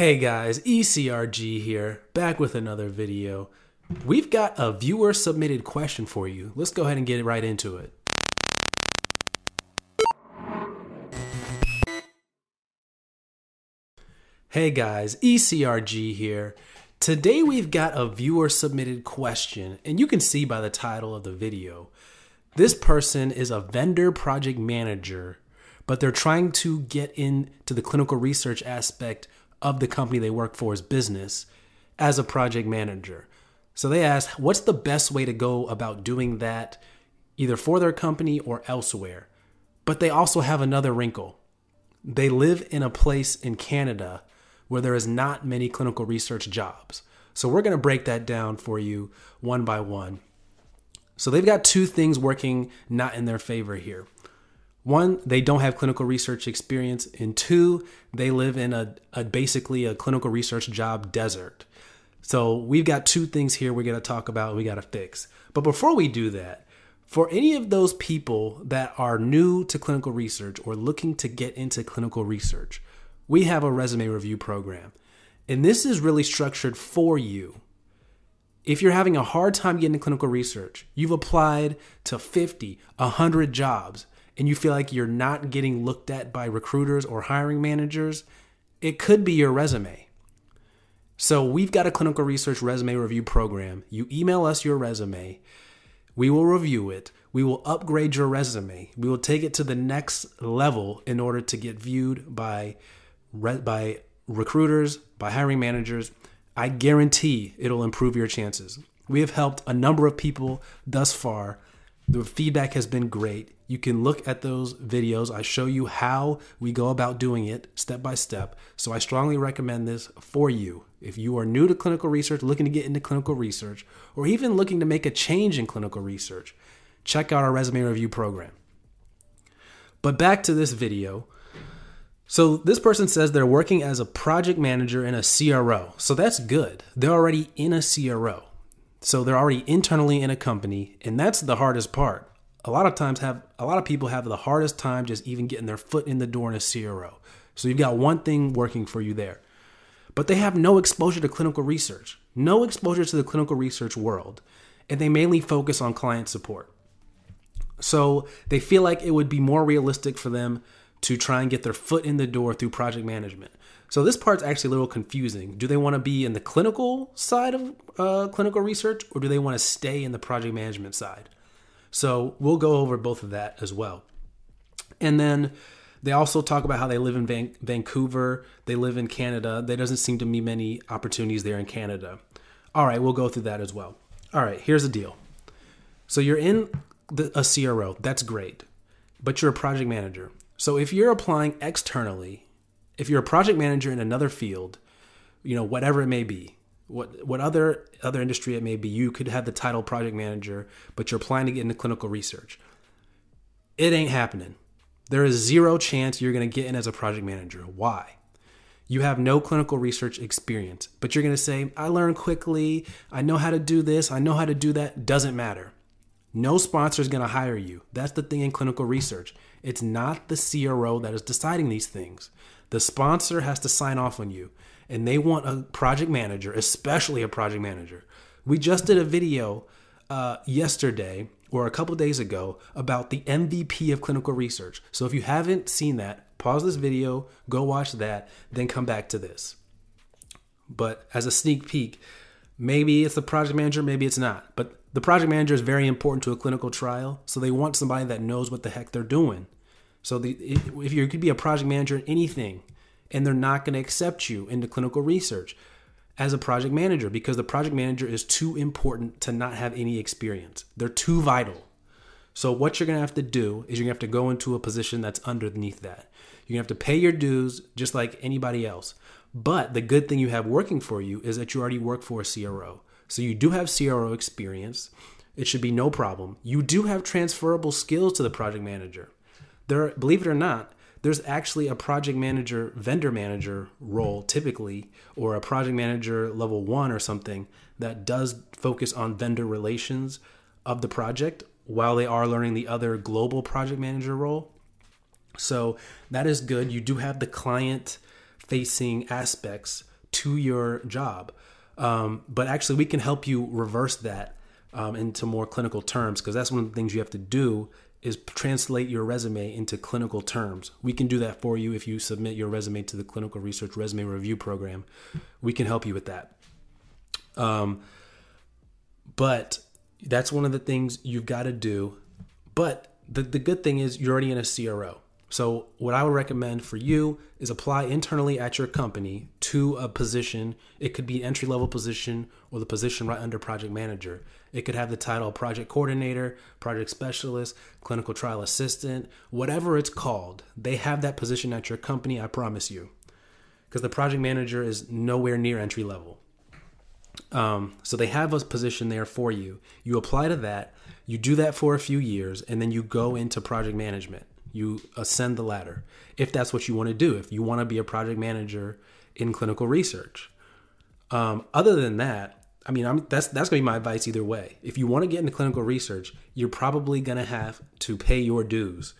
Hey guys, ECRG here, back with another video. We've got a viewer submitted question for you. Let's go ahead and get right into it. Hey guys, ECRG here. Today we've got a viewer submitted question, and you can see by the title of the video. This person is a vendor project manager, but they're trying to get into the clinical research aspect of the company they work for's business as a project manager. So they asked, what's the best way to go about doing that, either for their company or elsewhere? But they also have another wrinkle. They live in a place in Canada where there is not many clinical research jobs. So we're going to break that down for you one by one. So they've got two things working not in their favor here. One, they don't have clinical research experience, and two, they live in a, a basically a clinical research job desert. So we've got two things here we're to talk about we got to fix. But before we do that, for any of those people that are new to clinical research or looking to get into clinical research, we have a resume review program. And this is really structured for you. If you're having a hard time getting into clinical research, you've applied to 50, 100 jobs, and you feel like you're not getting looked at by recruiters or hiring managers, it could be your resume. So, we've got a clinical research resume review program. You email us your resume, we will review it, we will upgrade your resume, we will take it to the next level in order to get viewed by, by recruiters, by hiring managers. I guarantee it'll improve your chances. We have helped a number of people thus far. The feedback has been great. You can look at those videos. I show you how we go about doing it step by step. So I strongly recommend this for you. If you are new to clinical research, looking to get into clinical research, or even looking to make a change in clinical research, check out our resume review program. But back to this video. So this person says they're working as a project manager in a CRO. So that's good. They're already in a CRO. So they're already internally in a company, and that's the hardest part a lot of times have a lot of people have the hardest time just even getting their foot in the door in a CRO. So you've got one thing working for you there. But they have no exposure to clinical research, no exposure to the clinical research world, and they mainly focus on client support. So they feel like it would be more realistic for them to try and get their foot in the door through project management. So this part's actually a little confusing. Do they want to be in the clinical side of uh, clinical research, or do they want to stay in the project management side? So we'll go over both of that as well. And then they also talk about how they live in Van- Vancouver, they live in Canada. There doesn't seem to be many opportunities there in Canada. All right, we'll go through that as well. All right, here's the deal. So you're in the, a CRO, that's great, but you're a project manager. So if you're applying externally, if you're a project manager in another field, you know, whatever it may be, what what other other industry it may be, you could have the title project manager, but you're applying to get into clinical research. It ain't happening. There is zero chance you're going to get in as a project manager. Why? You have no clinical research experience, but you're going to say, I learn quickly. I know how to do this. I know how to do that. Doesn't matter. No sponsor is going to hire you. That's the thing in clinical research. It's not the CRO that is deciding these things. The sponsor has to sign off on you and they want a project manager, especially a project manager. We just did a video uh, yesterday or a couple days ago about the MVP of clinical research. So if you haven't seen that, pause this video, go watch that, then come back to this. But as a sneak peek, maybe it's the project manager, maybe it's not. But the project manager is very important to a clinical trial, so they want somebody that knows what the heck they're doing. So the, if you could be a project manager in anything, and they're not going to accept you into clinical research as a project manager because the project manager is too important to not have any experience. They're too vital. So, what you're going to have to do is you're going to have to go into a position that's underneath that. You're going to have to pay your dues just like anybody else. But the good thing you have working for you is that you already work for a CRO. So, you do have CRO experience. It should be no problem. You do have transferable skills to the project manager. There, believe it or not, there's actually a project manager, vendor manager role typically, or a project manager level one or something that does focus on vendor relations of the project while they are learning the other global project manager role. So that is good. You do have the client facing aspects to your job. Um, but actually, we can help you reverse that um, into more clinical terms because that's one of the things you have to do is translate your resume into clinical terms. We can do that for you if you submit your resume to the clinical research resume review program. We can help you with that. Um, but that's one of the things you've got to do. But the, the good thing is you're already in a CRO. So, what I would recommend for you is apply internally at your company to a position. It could be an entry level position or the position right under project manager. It could have the title project coordinator, project specialist, clinical trial assistant, whatever it's called. They have that position at your company, I promise you. Because the project manager is nowhere near entry level. Um, so they have a position there for you. You apply to that, you do that for a few years, and then you go into project management. You ascend the ladder if that's what you want to do. If you want to be a project manager in clinical research. Um, other than that, I mean, I'm, that's that's gonna be my advice either way. If you want to get into clinical research, you're probably gonna have to pay your dues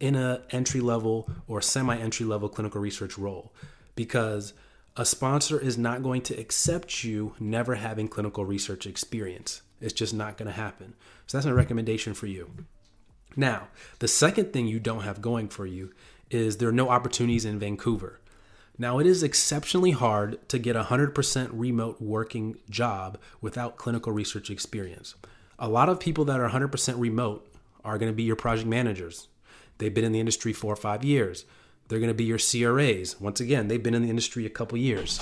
in a entry level or semi entry level clinical research role because a sponsor is not going to accept you never having clinical research experience. It's just not going to happen. So that's my recommendation for you. Now, the second thing you don't have going for you is there are no opportunities in Vancouver. Now, it is exceptionally hard to get a 100% remote working job without clinical research experience. A lot of people that are 100% remote are going to be your project managers. They've been in the industry four or five years. They're going to be your CRAs. Once again, they've been in the industry a couple years.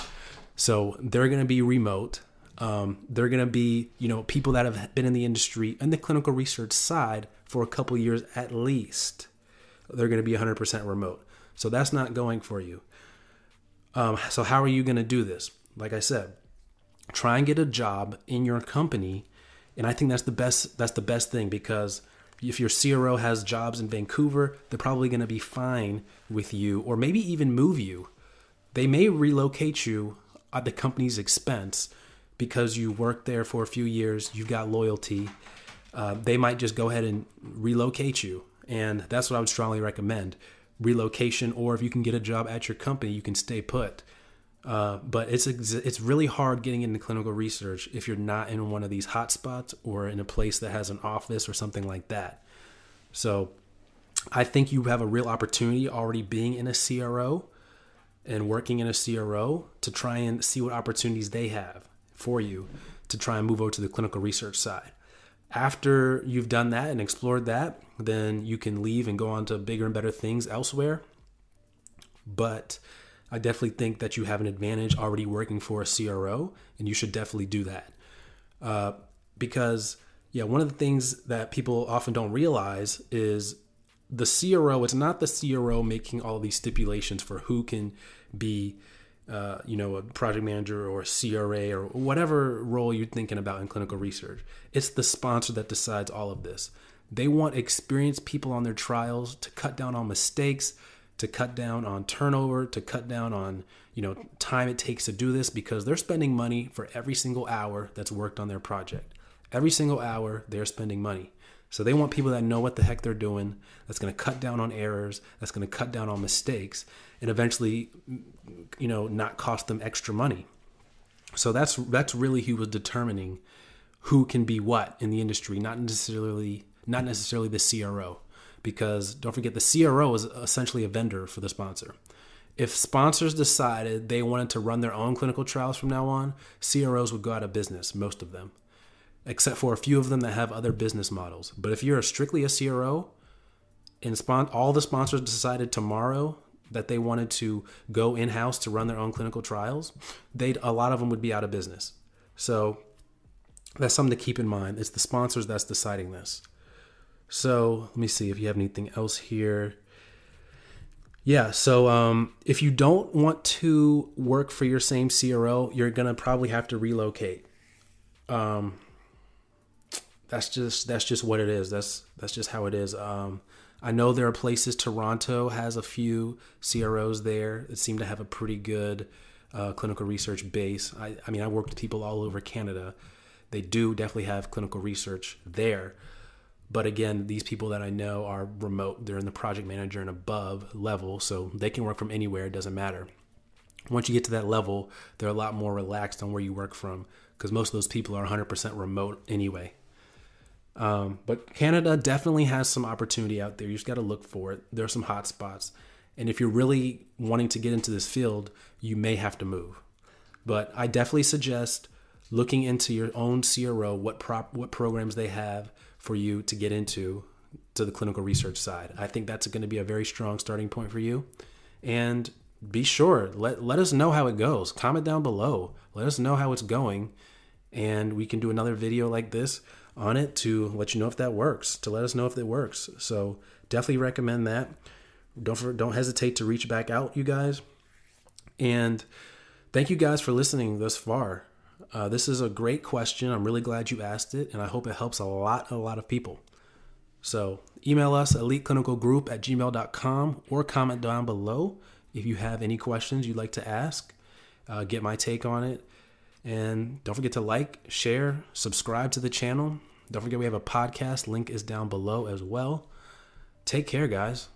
So they're going to be remote. Um, they're going to be, you know, people that have been in the industry and the clinical research side for a couple years at least. They're going to be 100% remote. So that's not going for you. Um, so how are you going to do this? Like I said, try and get a job in your company, and I think that's the best. That's the best thing because if your CRO has jobs in Vancouver, they're probably going to be fine with you, or maybe even move you. They may relocate you at the company's expense because you worked there for a few years, you've got loyalty. Uh, they might just go ahead and relocate you. And that's what I would strongly recommend relocation, or if you can get a job at your company, you can stay put. Uh, but it's it's really hard getting into clinical research if you're not in one of these hotspots or in a place that has an office or something like that. So, I think you have a real opportunity already being in a CRO and working in a CRO to try and see what opportunities they have for you to try and move over to the clinical research side. After you've done that and explored that, then you can leave and go on to bigger and better things elsewhere. But I definitely think that you have an advantage already working for a CRO, and you should definitely do that. Uh, because, yeah, one of the things that people often don't realize is the CRO, it's not the CRO making all these stipulations for who can be uh, you know, a project manager or a CRA or whatever role you're thinking about in clinical research. It's the sponsor that decides all of this. They want experienced people on their trials to cut down on mistakes, to cut down on turnover, to cut down on, you know, time it takes to do this because they're spending money for every single hour that's worked on their project. Every single hour they're spending money. So they want people that know what the heck they're doing, that's going to cut down on errors, that's going to cut down on mistakes, and eventually, you know, not cost them extra money. So that's that's really who was determining who can be what in the industry, not necessarily not necessarily the CRO, because don't forget the CRO is essentially a vendor for the sponsor. If sponsors decided they wanted to run their own clinical trials from now on, CROs would go out of business, most of them except for a few of them that have other business models. But if you're strictly a CRO and spon- all the sponsors decided tomorrow that they wanted to go in house to run their own clinical trials, they'd a lot of them would be out of business. So that's something to keep in mind. It's the sponsors that's deciding this. So let me see if you have anything else here. Yeah, so um, if you don't want to work for your same CRO, you're gonna probably have to relocate. Um, that's just that's just what it is. That's that's just how it is. Um, I know there are places. Toronto has a few CROs there that seem to have a pretty good uh, clinical research base. I, I mean, I work with people all over Canada. They do definitely have clinical research there. But again, these people that I know are remote. They're in the project manager and above level, so they can work from anywhere. It doesn't matter. once you get to that level, they're a lot more relaxed on where you work from because most of those people are 100% remote anyway. Um, but Canada definitely has some opportunity out there. You just got to look for it. There are some hot spots. And if you're really wanting to get into this field, you may have to move. But I definitely suggest looking into your own CRO, what prop, what programs they have for you to get into to the clinical research side. I think that's going to be a very strong starting point for you. And be sure let let us know how it goes. Comment down below. Let us know how it's going, and we can do another video like this on it to let you know if that works. To let us know if it works. So definitely recommend that. Don't for, don't hesitate to reach back out, you guys. And thank you guys for listening thus far. Uh, this is a great question. I'm really glad you asked it, and I hope it helps a lot, a lot of people. So email us eliteclinicalgroup at gmail.com or comment down below if you have any questions you'd like to ask. Uh, get my take on it. And don't forget to like, share, subscribe to the channel. Don't forget we have a podcast. Link is down below as well. Take care, guys.